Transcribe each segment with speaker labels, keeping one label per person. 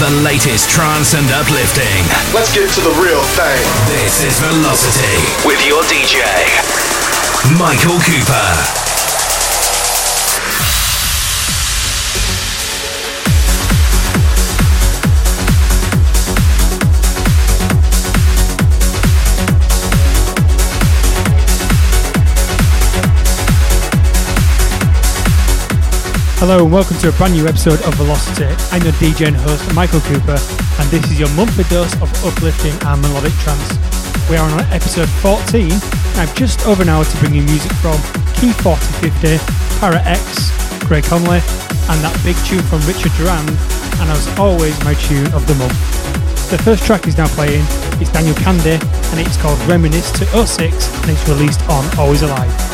Speaker 1: the latest trance and uplifting.
Speaker 2: Let's get to the real thing.
Speaker 1: This is Velocity with your DJ, Michael Cooper.
Speaker 3: Hello and welcome to a brand new episode of Velocity. I'm your DJ and host Michael Cooper, and this is your monthly dose of uplifting and melodic trance. We are on episode 14, and I've just over an hour to bring you music from Key 4050, Para X, Craig Connelly, and that big tune from Richard Durand, and as always, my tune of the month. The first track is now playing, it's Daniel Kandi, and it's called Reminisce to 06, and it's released on Always Alive.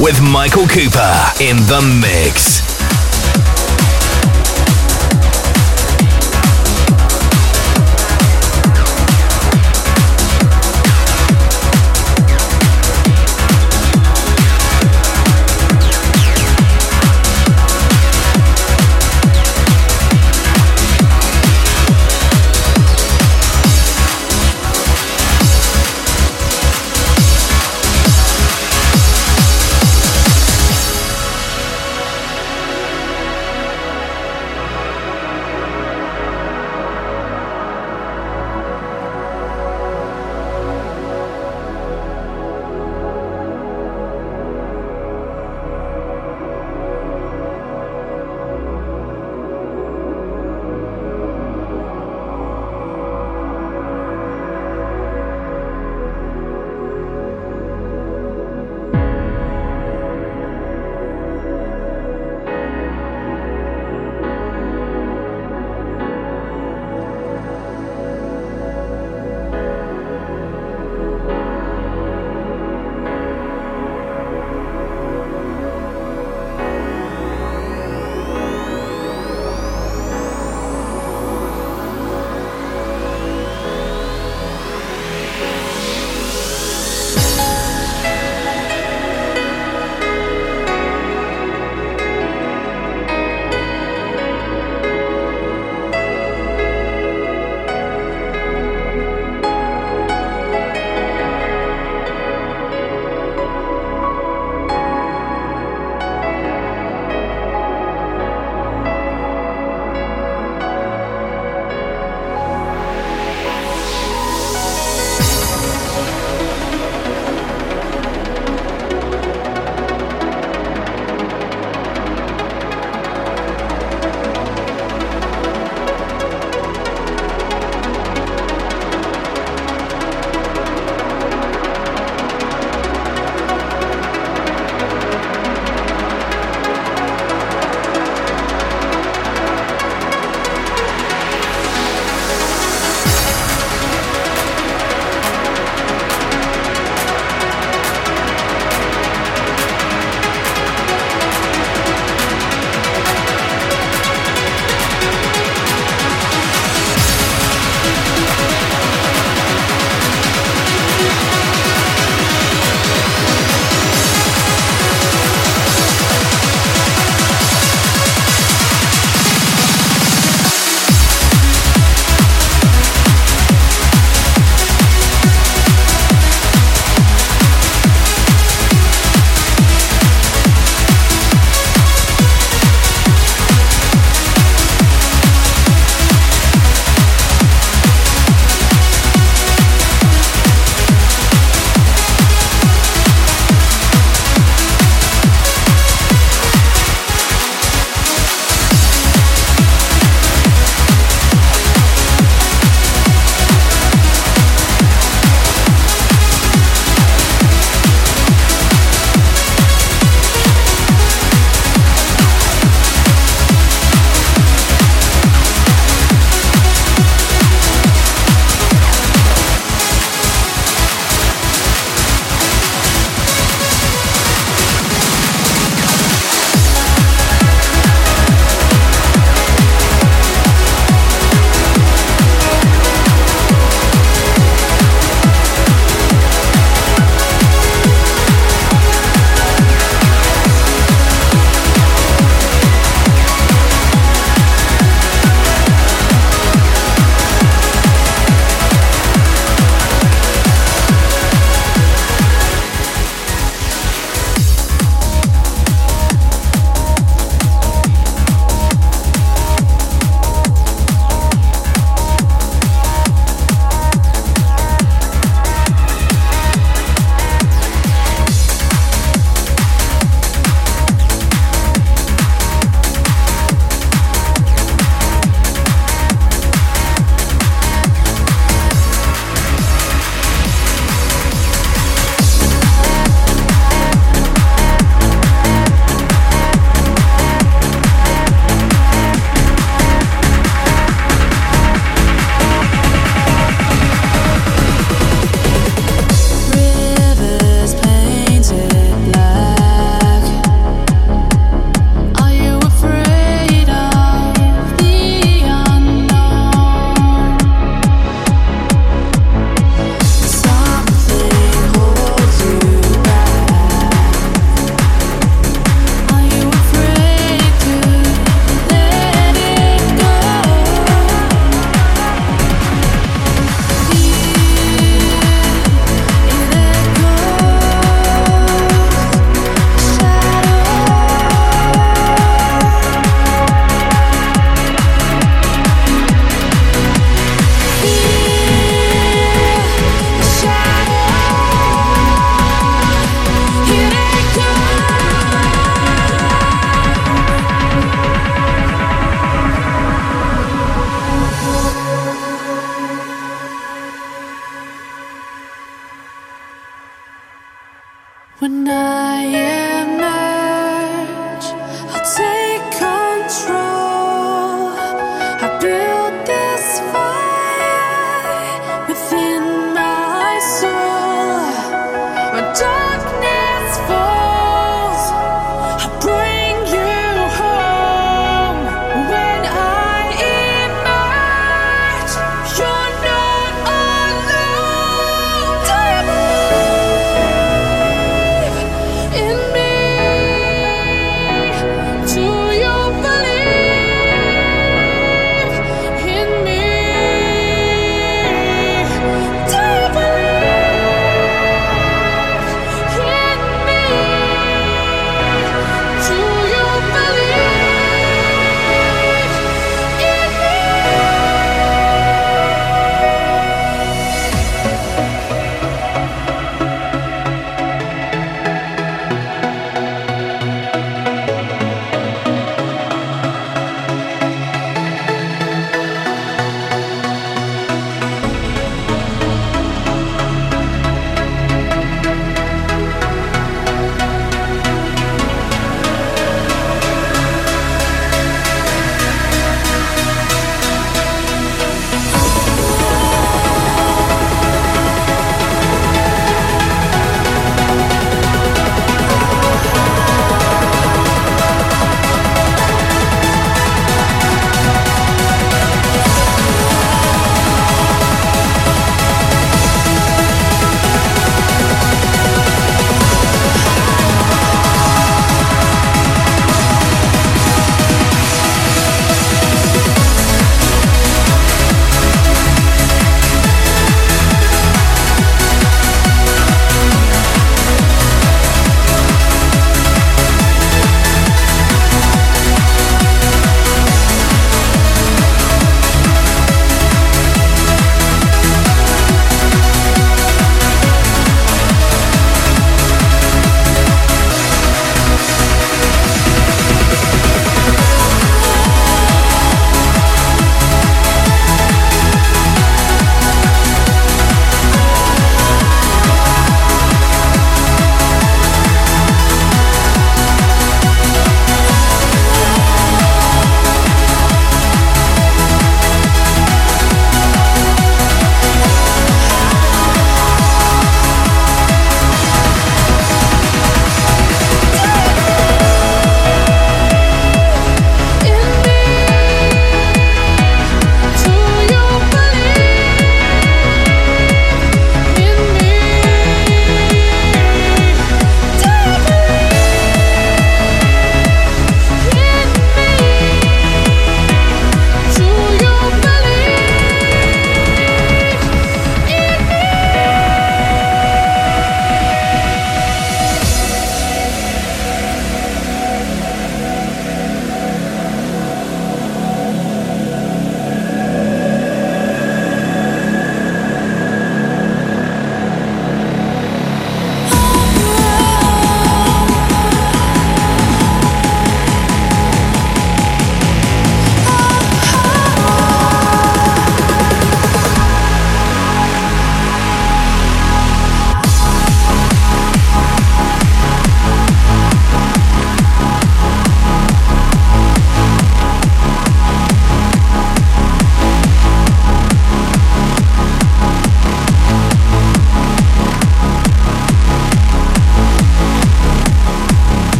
Speaker 1: With Michael Cooper in the mix.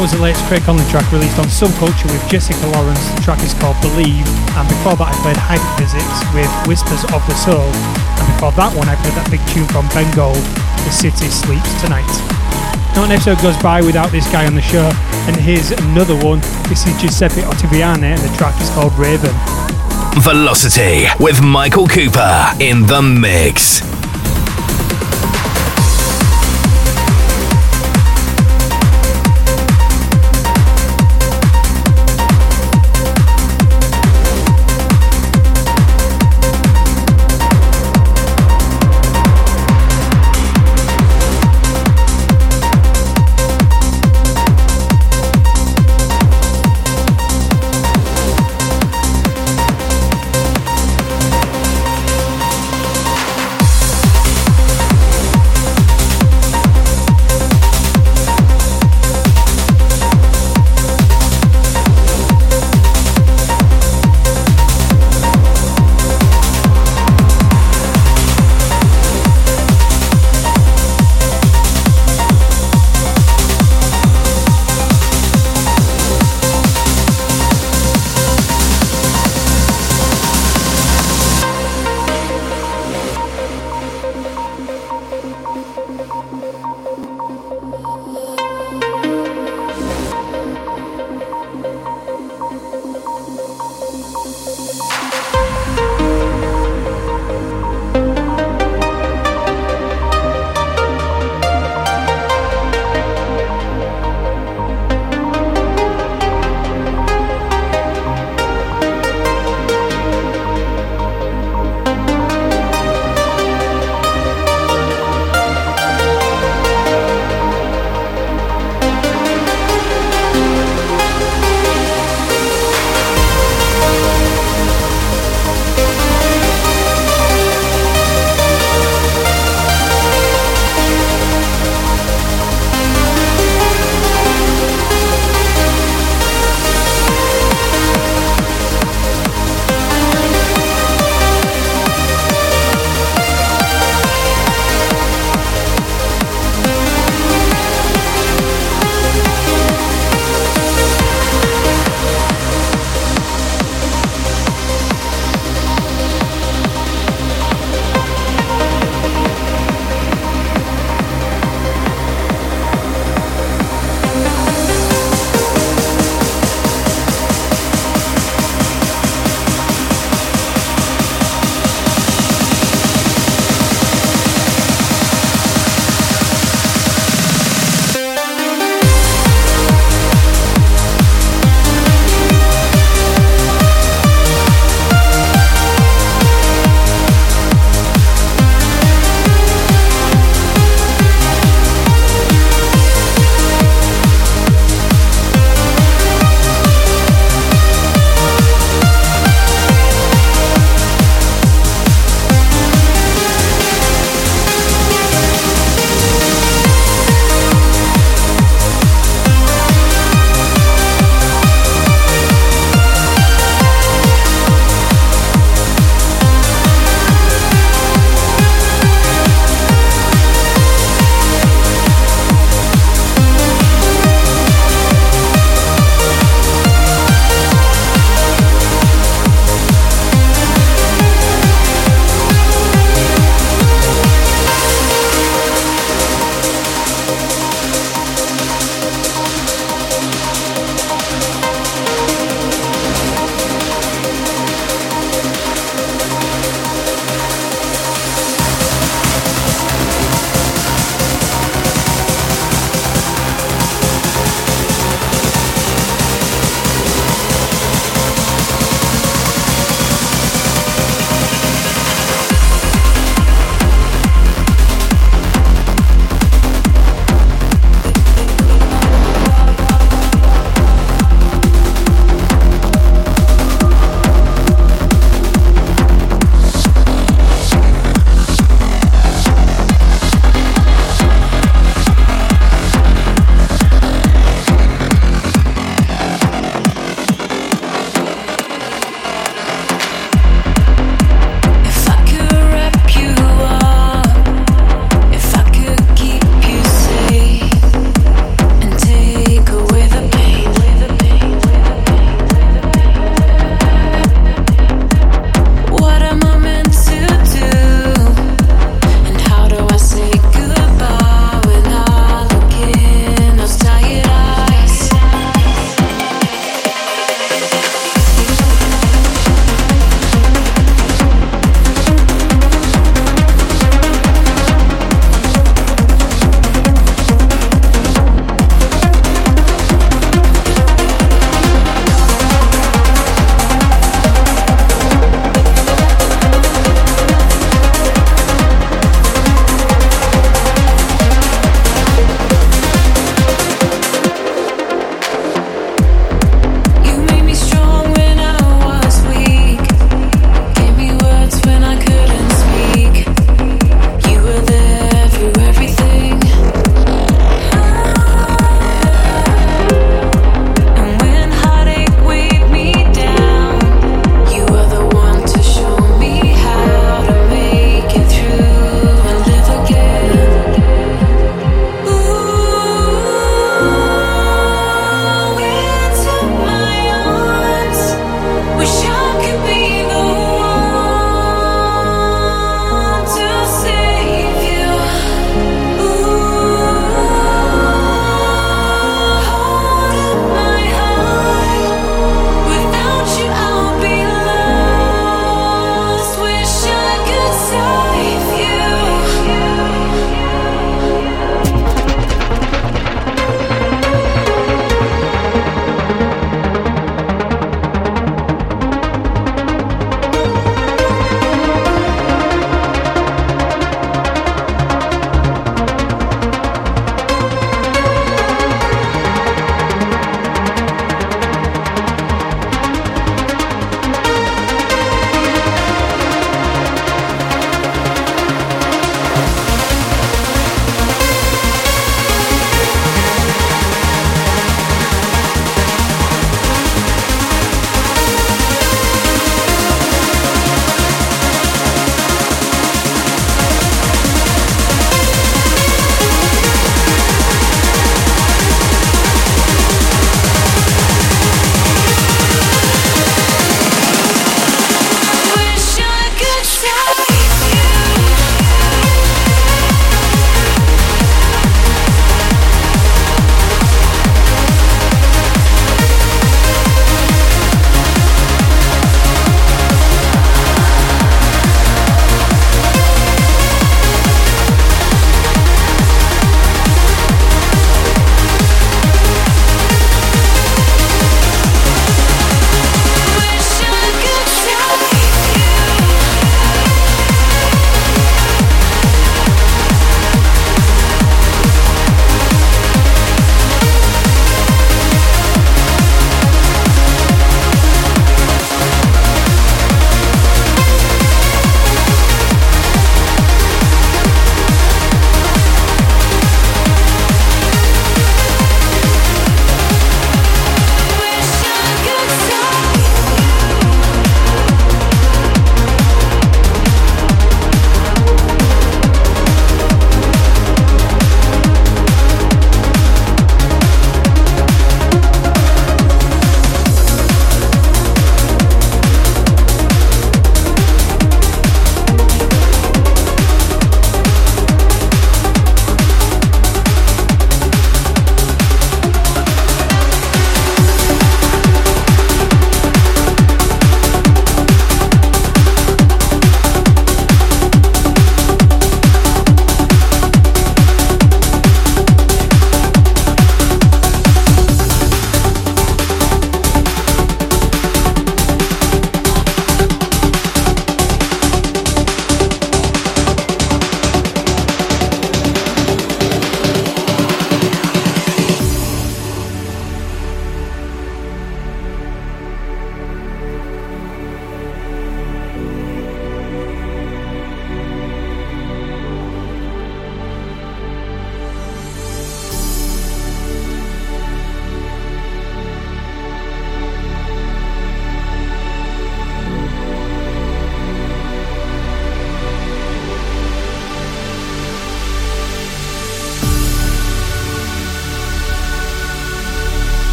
Speaker 3: Was the latest Craig Connelly track released on Subculture with Jessica Lawrence. The track is called Believe, and before that I played Hyperphysics with Whispers of the Soul, and before that one I played that big tune from Bengal, The City Sleeps Tonight. Not an episode goes by without this guy on the show, and here's another one. This is Giuseppe Ottaviani, and the track is called Raven.
Speaker 4: Velocity with Michael Cooper in the mix.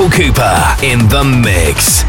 Speaker 4: Michael Cooper in the mix.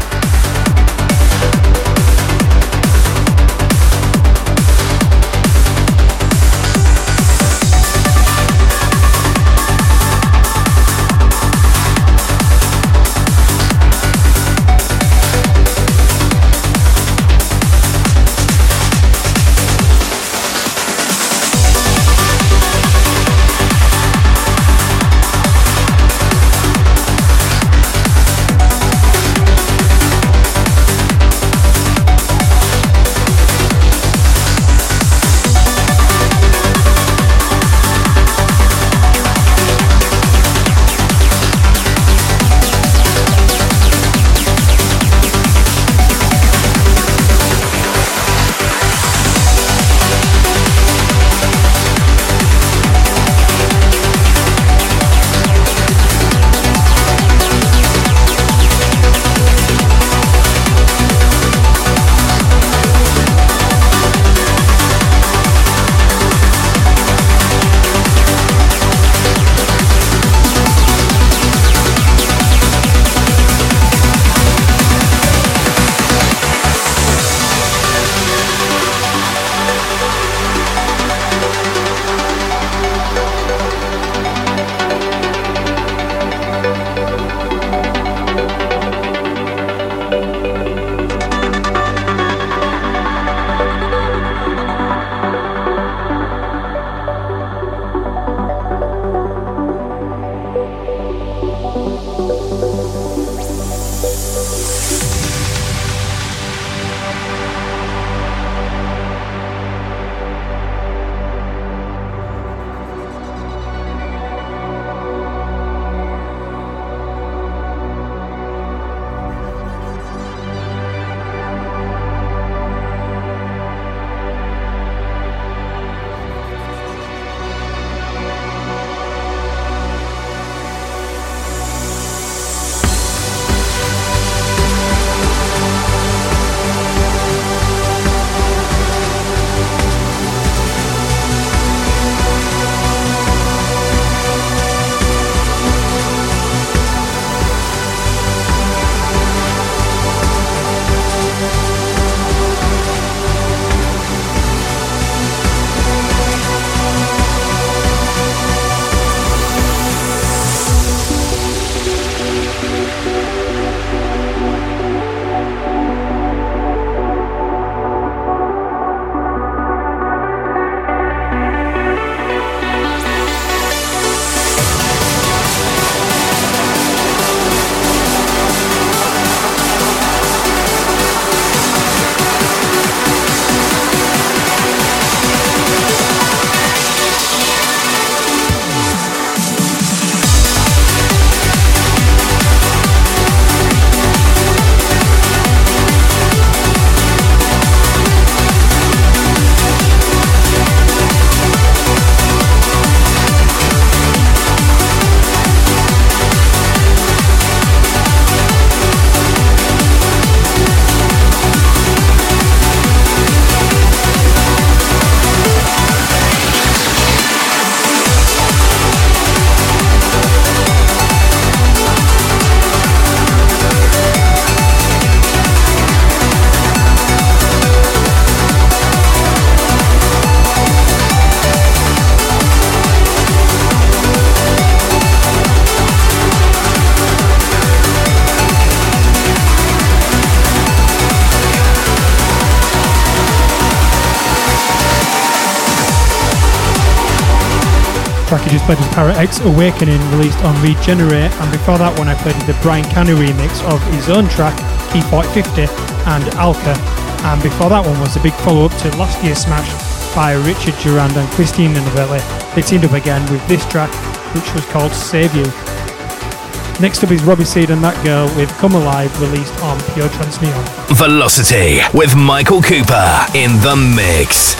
Speaker 3: Awakening, released on Regenerate, and before that one I played the Bryan Kearney remix of his own track, Key 4050 and Alka, and before that one was the big follow up to last year's smash by Richard Durand and Christine Novelli. They teamed up again with this track, which was called Save You. Next up is Robbie Seed and That Girl with Come Alive, released on Pure Trance Neon.
Speaker 4: Velocity with Michael Cooper in the mix.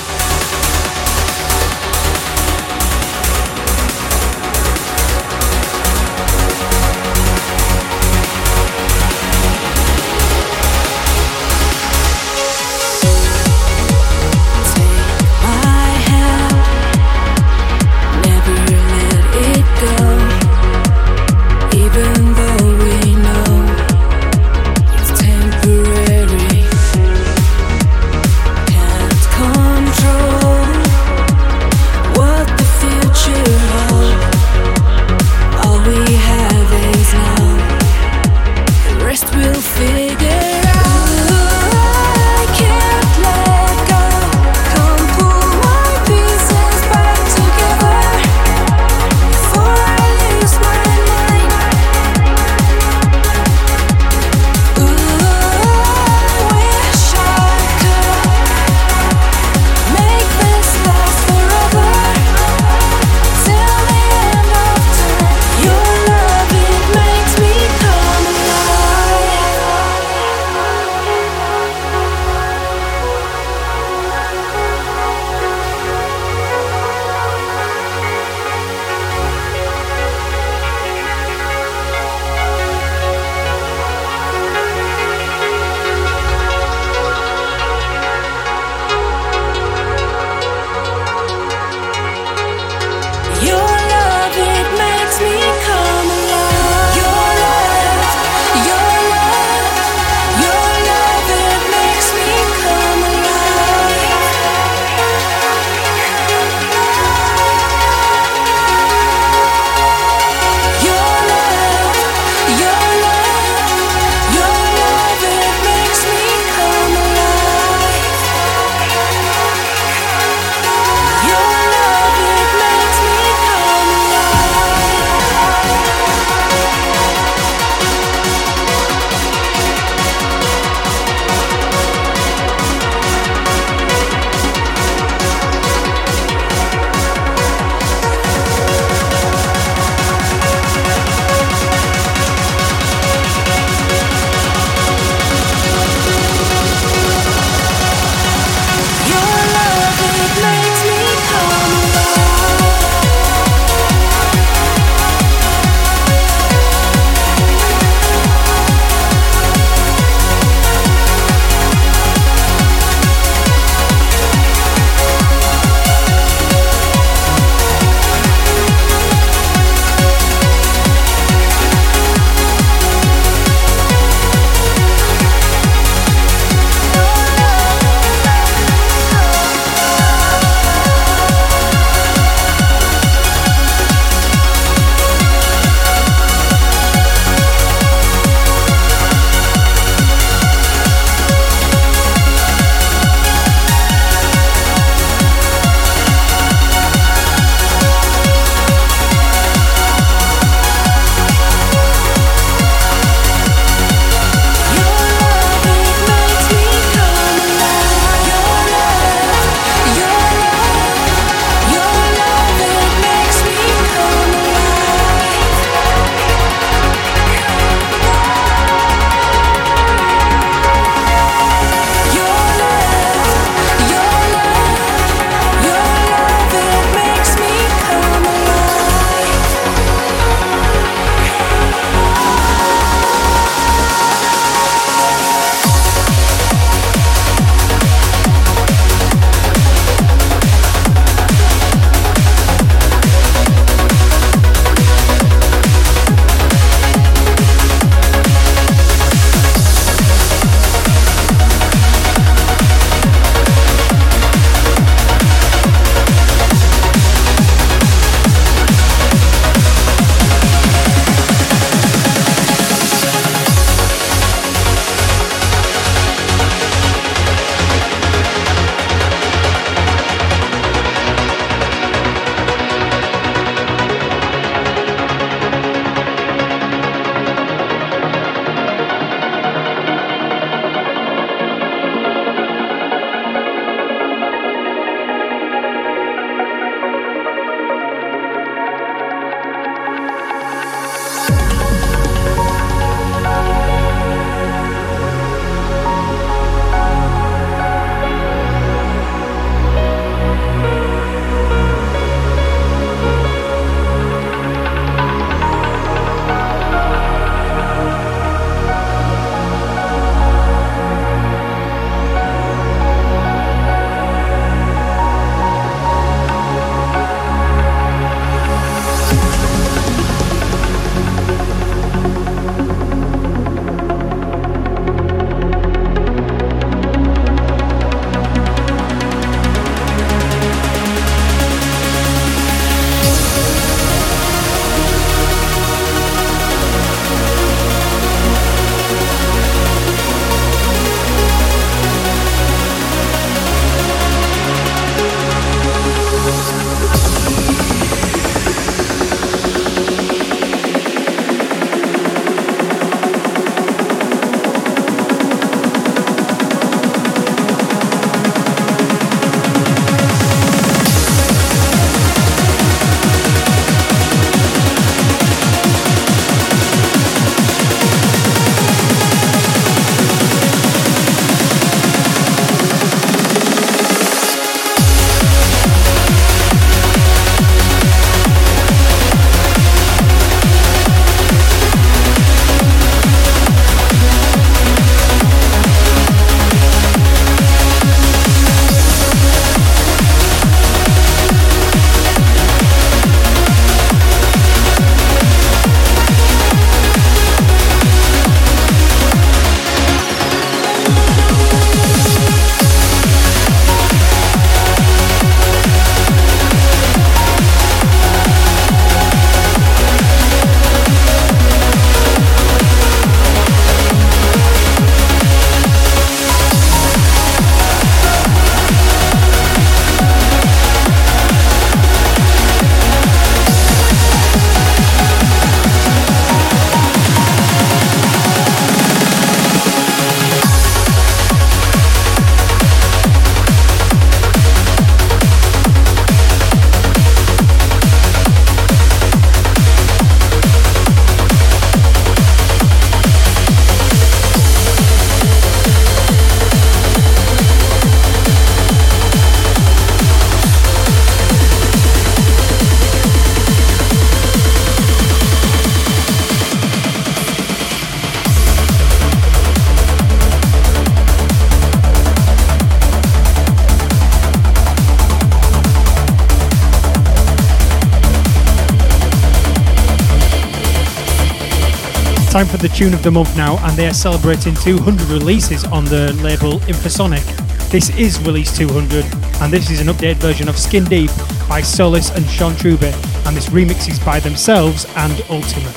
Speaker 3: For the tune of the month now, and they are celebrating 200 releases on the label Infrasonic. This is release 200, and this is an updated version of Skin Deep by Solis and Sean Truby, and this remix is by themselves and Ultimate.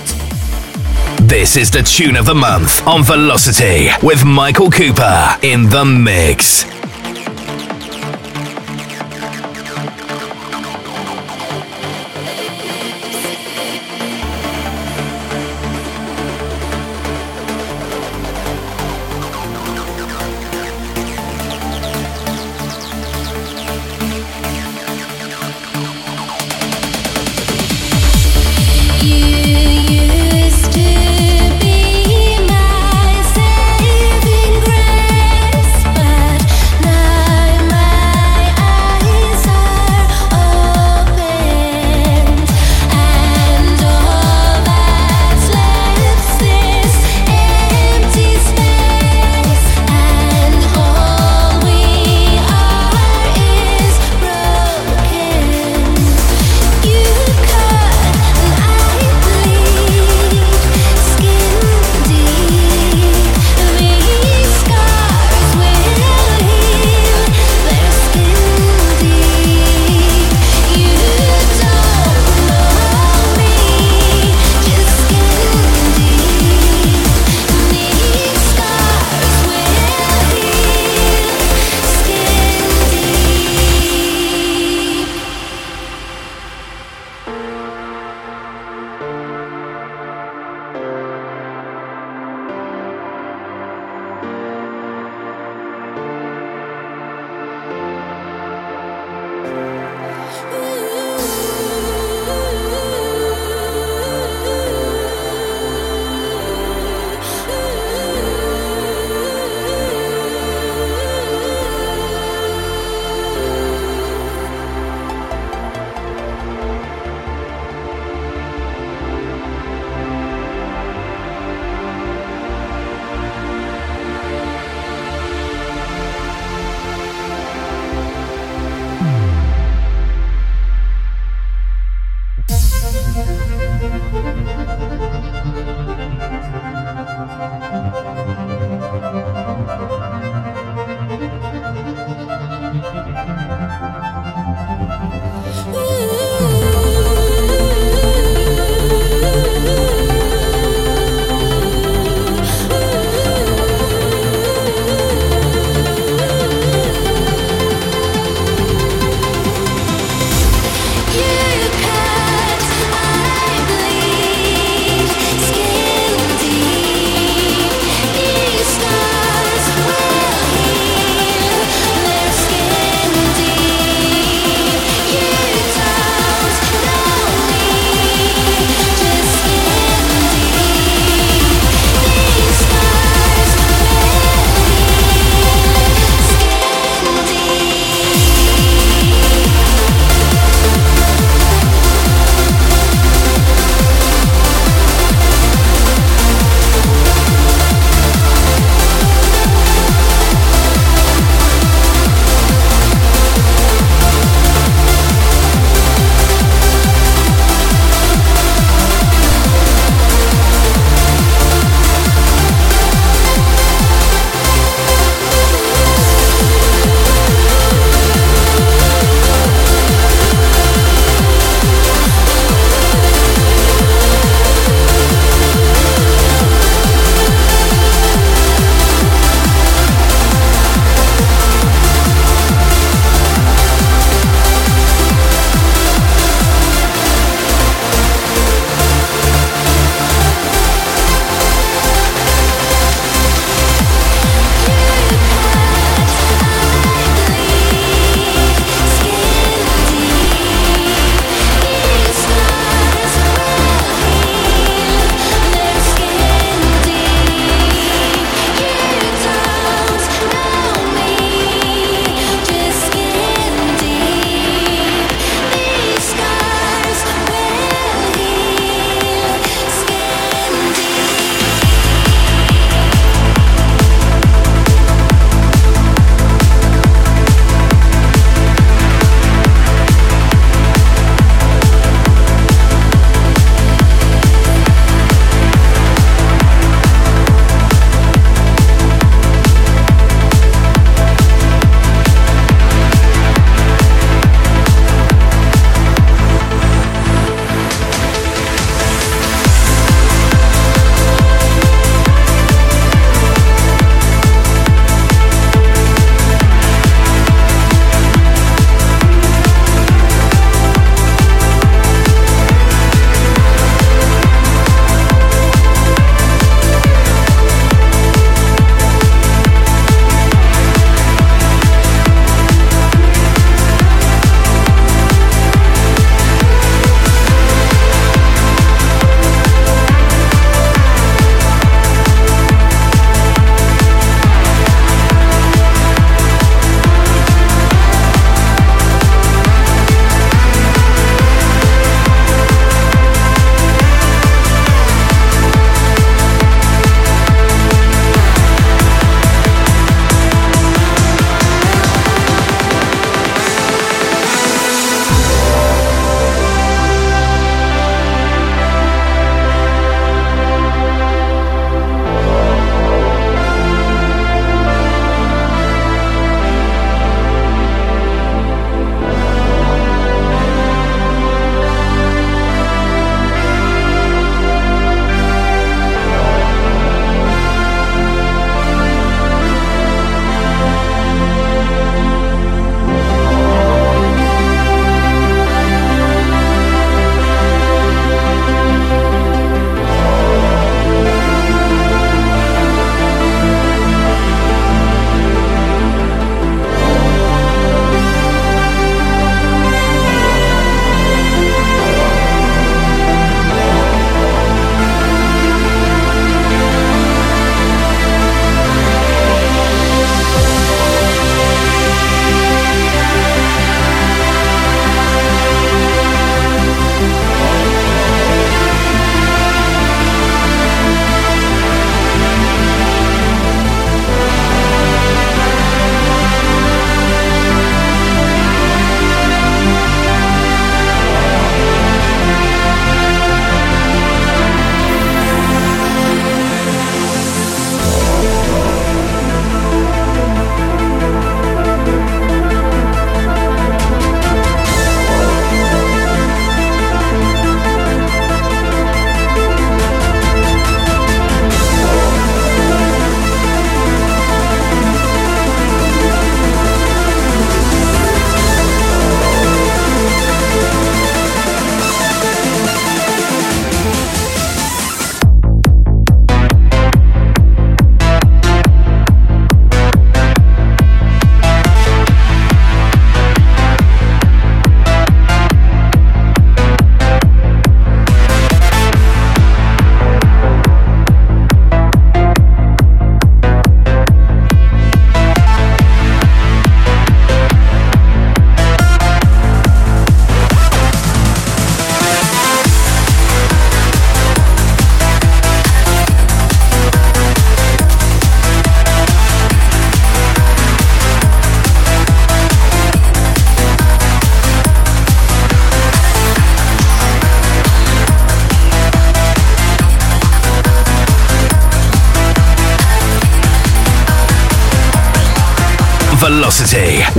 Speaker 4: This is the tune of the month on Velocity with Michael Cooper in the mix.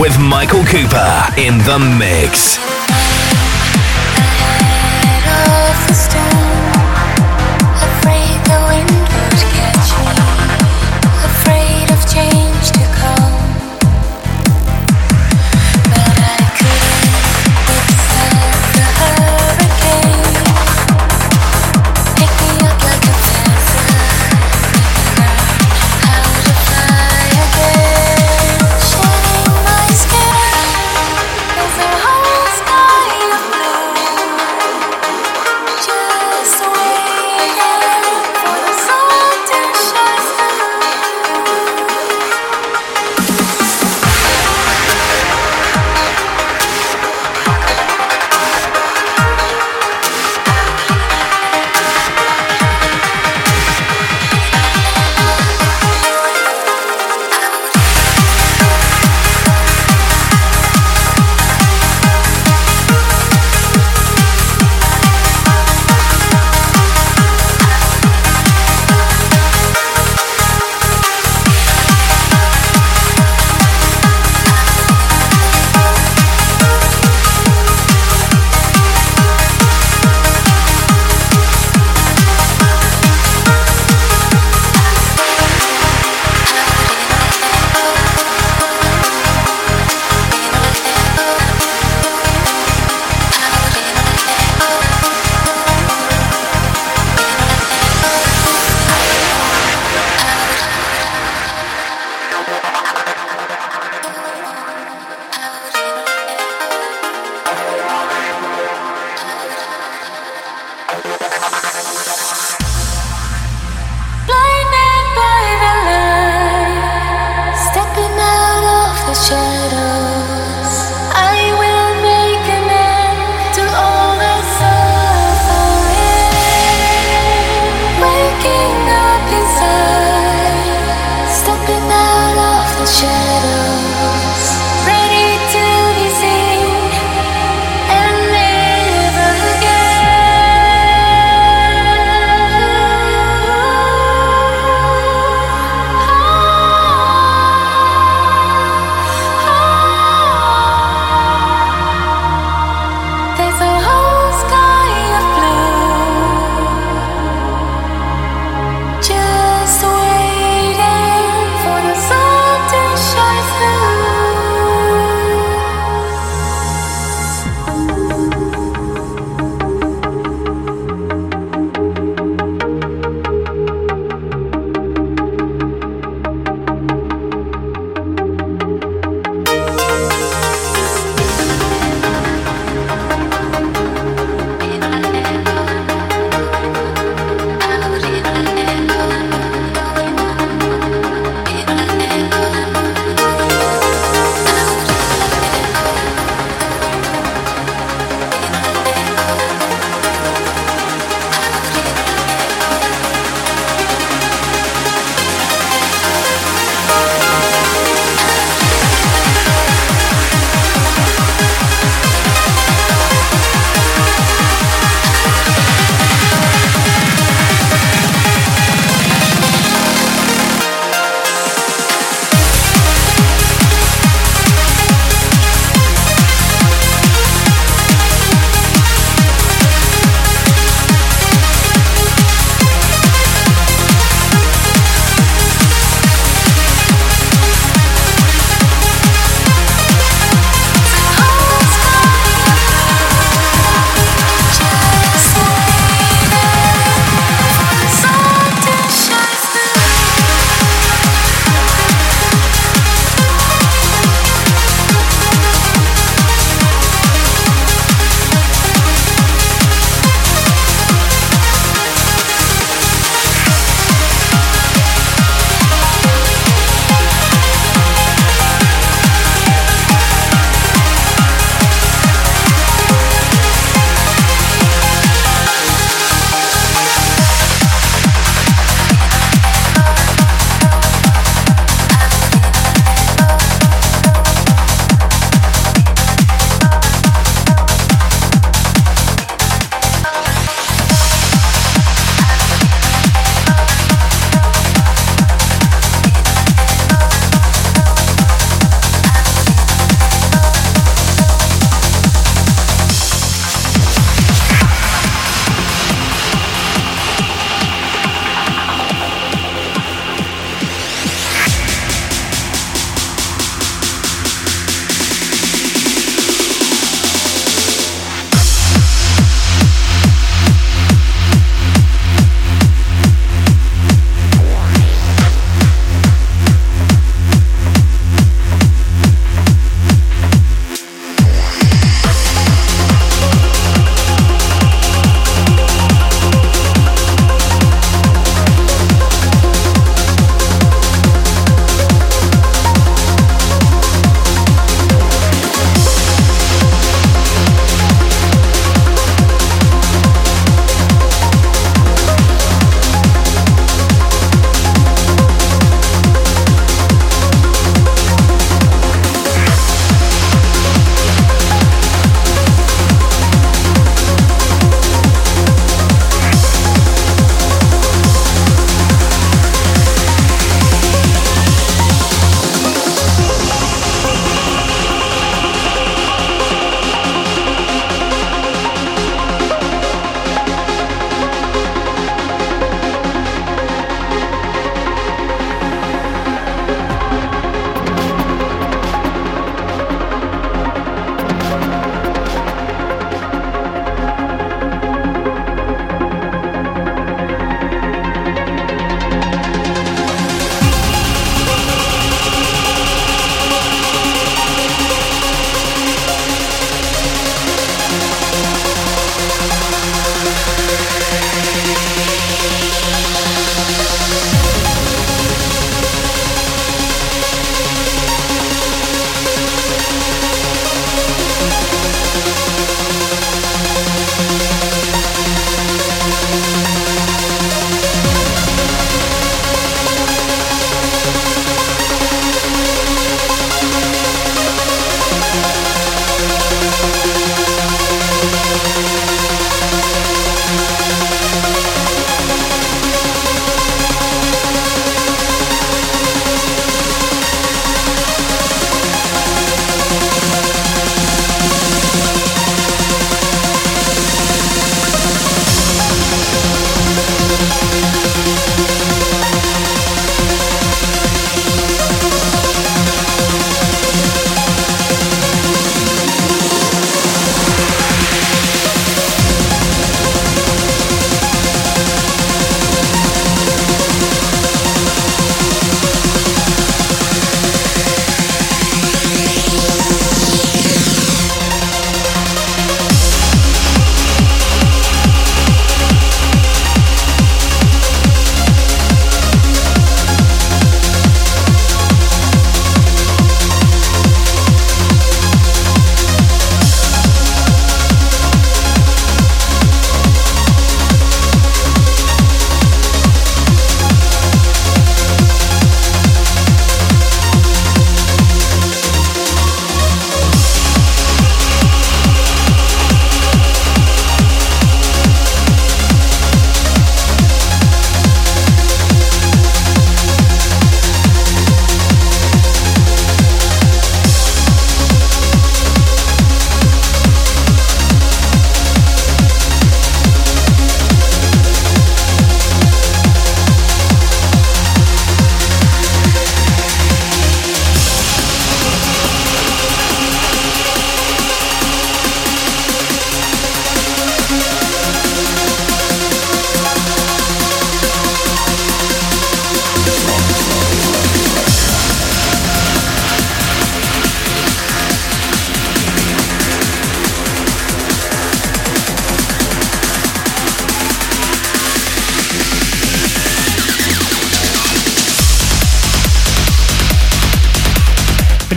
Speaker 4: With Michael Cooper in the mix.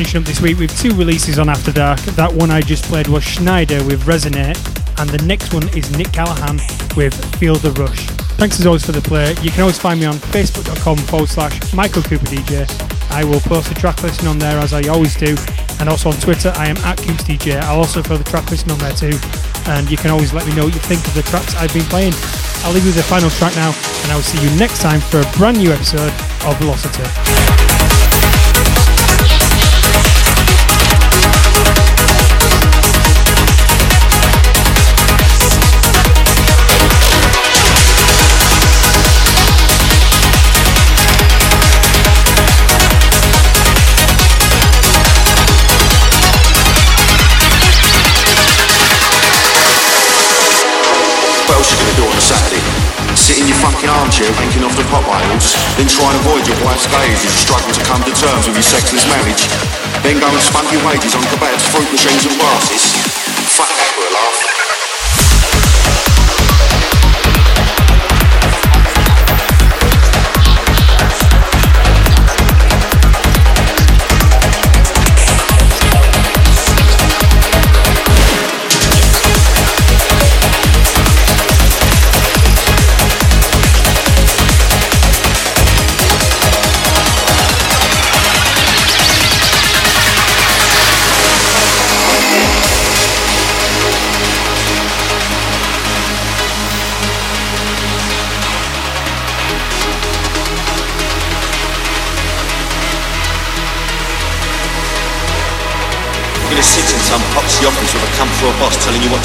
Speaker 3: Finishing up this week with two releases on After Dark. That one I just played was Schneider with Resonate, and the next one is Nick Callahan with Feel the Rush. Thanks as always for the play. You can always find me on facebook.com forward slash Michael Cooper DJ. I will post the track listing on there as I always do, and also on Twitter I am at Coops DJ. I'll also throw the track listing on there too, and you can always let me know what you think of the tracks I've been playing. I'll leave you with the final track now, and I will see you next time for a brand new episode of Velocity.
Speaker 5: Fucking armchair wanking off the pop idols, then try and avoid your wife's gaze as you struggle to come to terms with your sexless marriage. Then go and spunk your wages on kebabs, fruit machines and brasses. Fuck that for a laugh.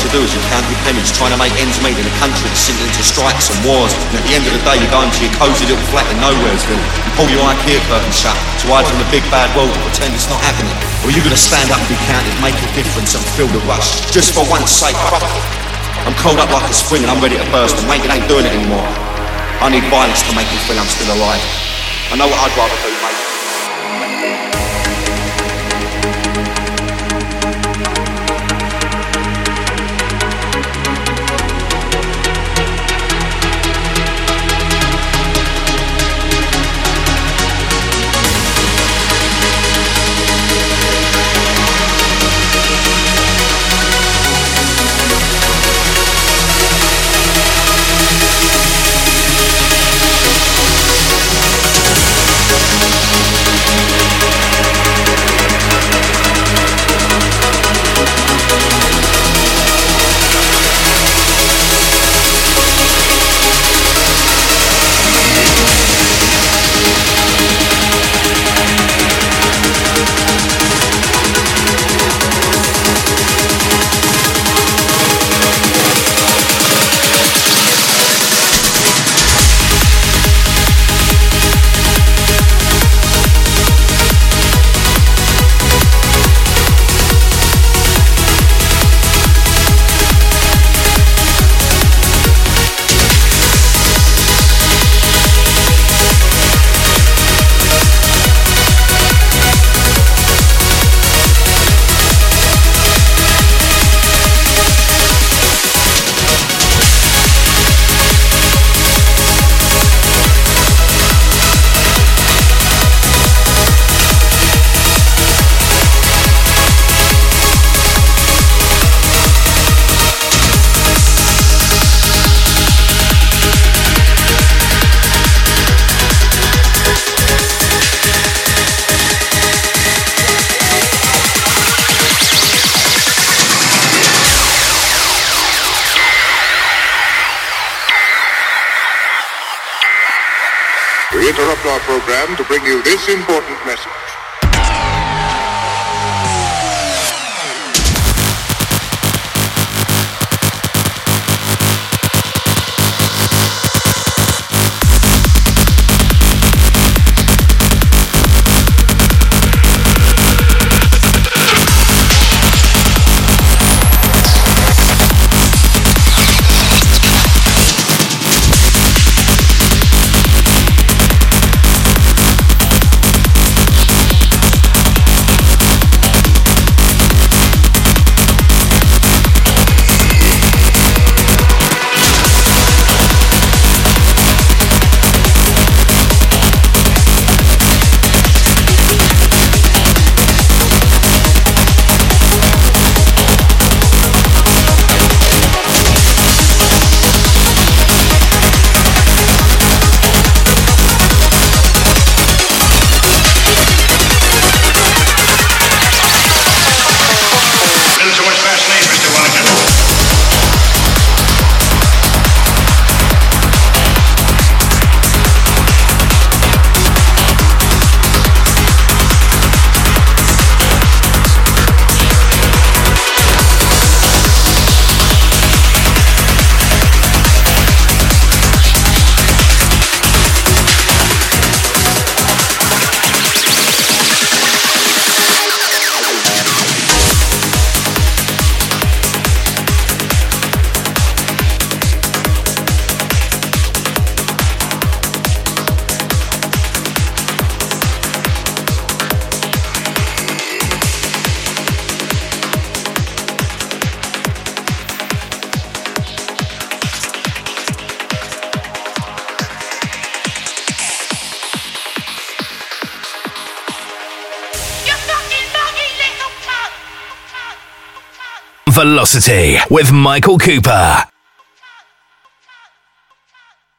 Speaker 6: To do is you count your pennies, trying to make ends meet in a country that's sinking into strikes and wars. And at the end of the day, you go into your cosy little flat in Nowheresville and pull your IKEA curtain shut to hide from the big bad world and pretend it's not happening. Or are you going to stand up and be counted, make a difference and feel the rush, just for once sake? I'm cold up like a spring and I'm ready to burst and mate, it ain't doing it anymore. I need violence to make me feel I'm still alive. I know what I'd rather do, mate. bring you this important message.
Speaker 1: Velocity with Michael Cooper.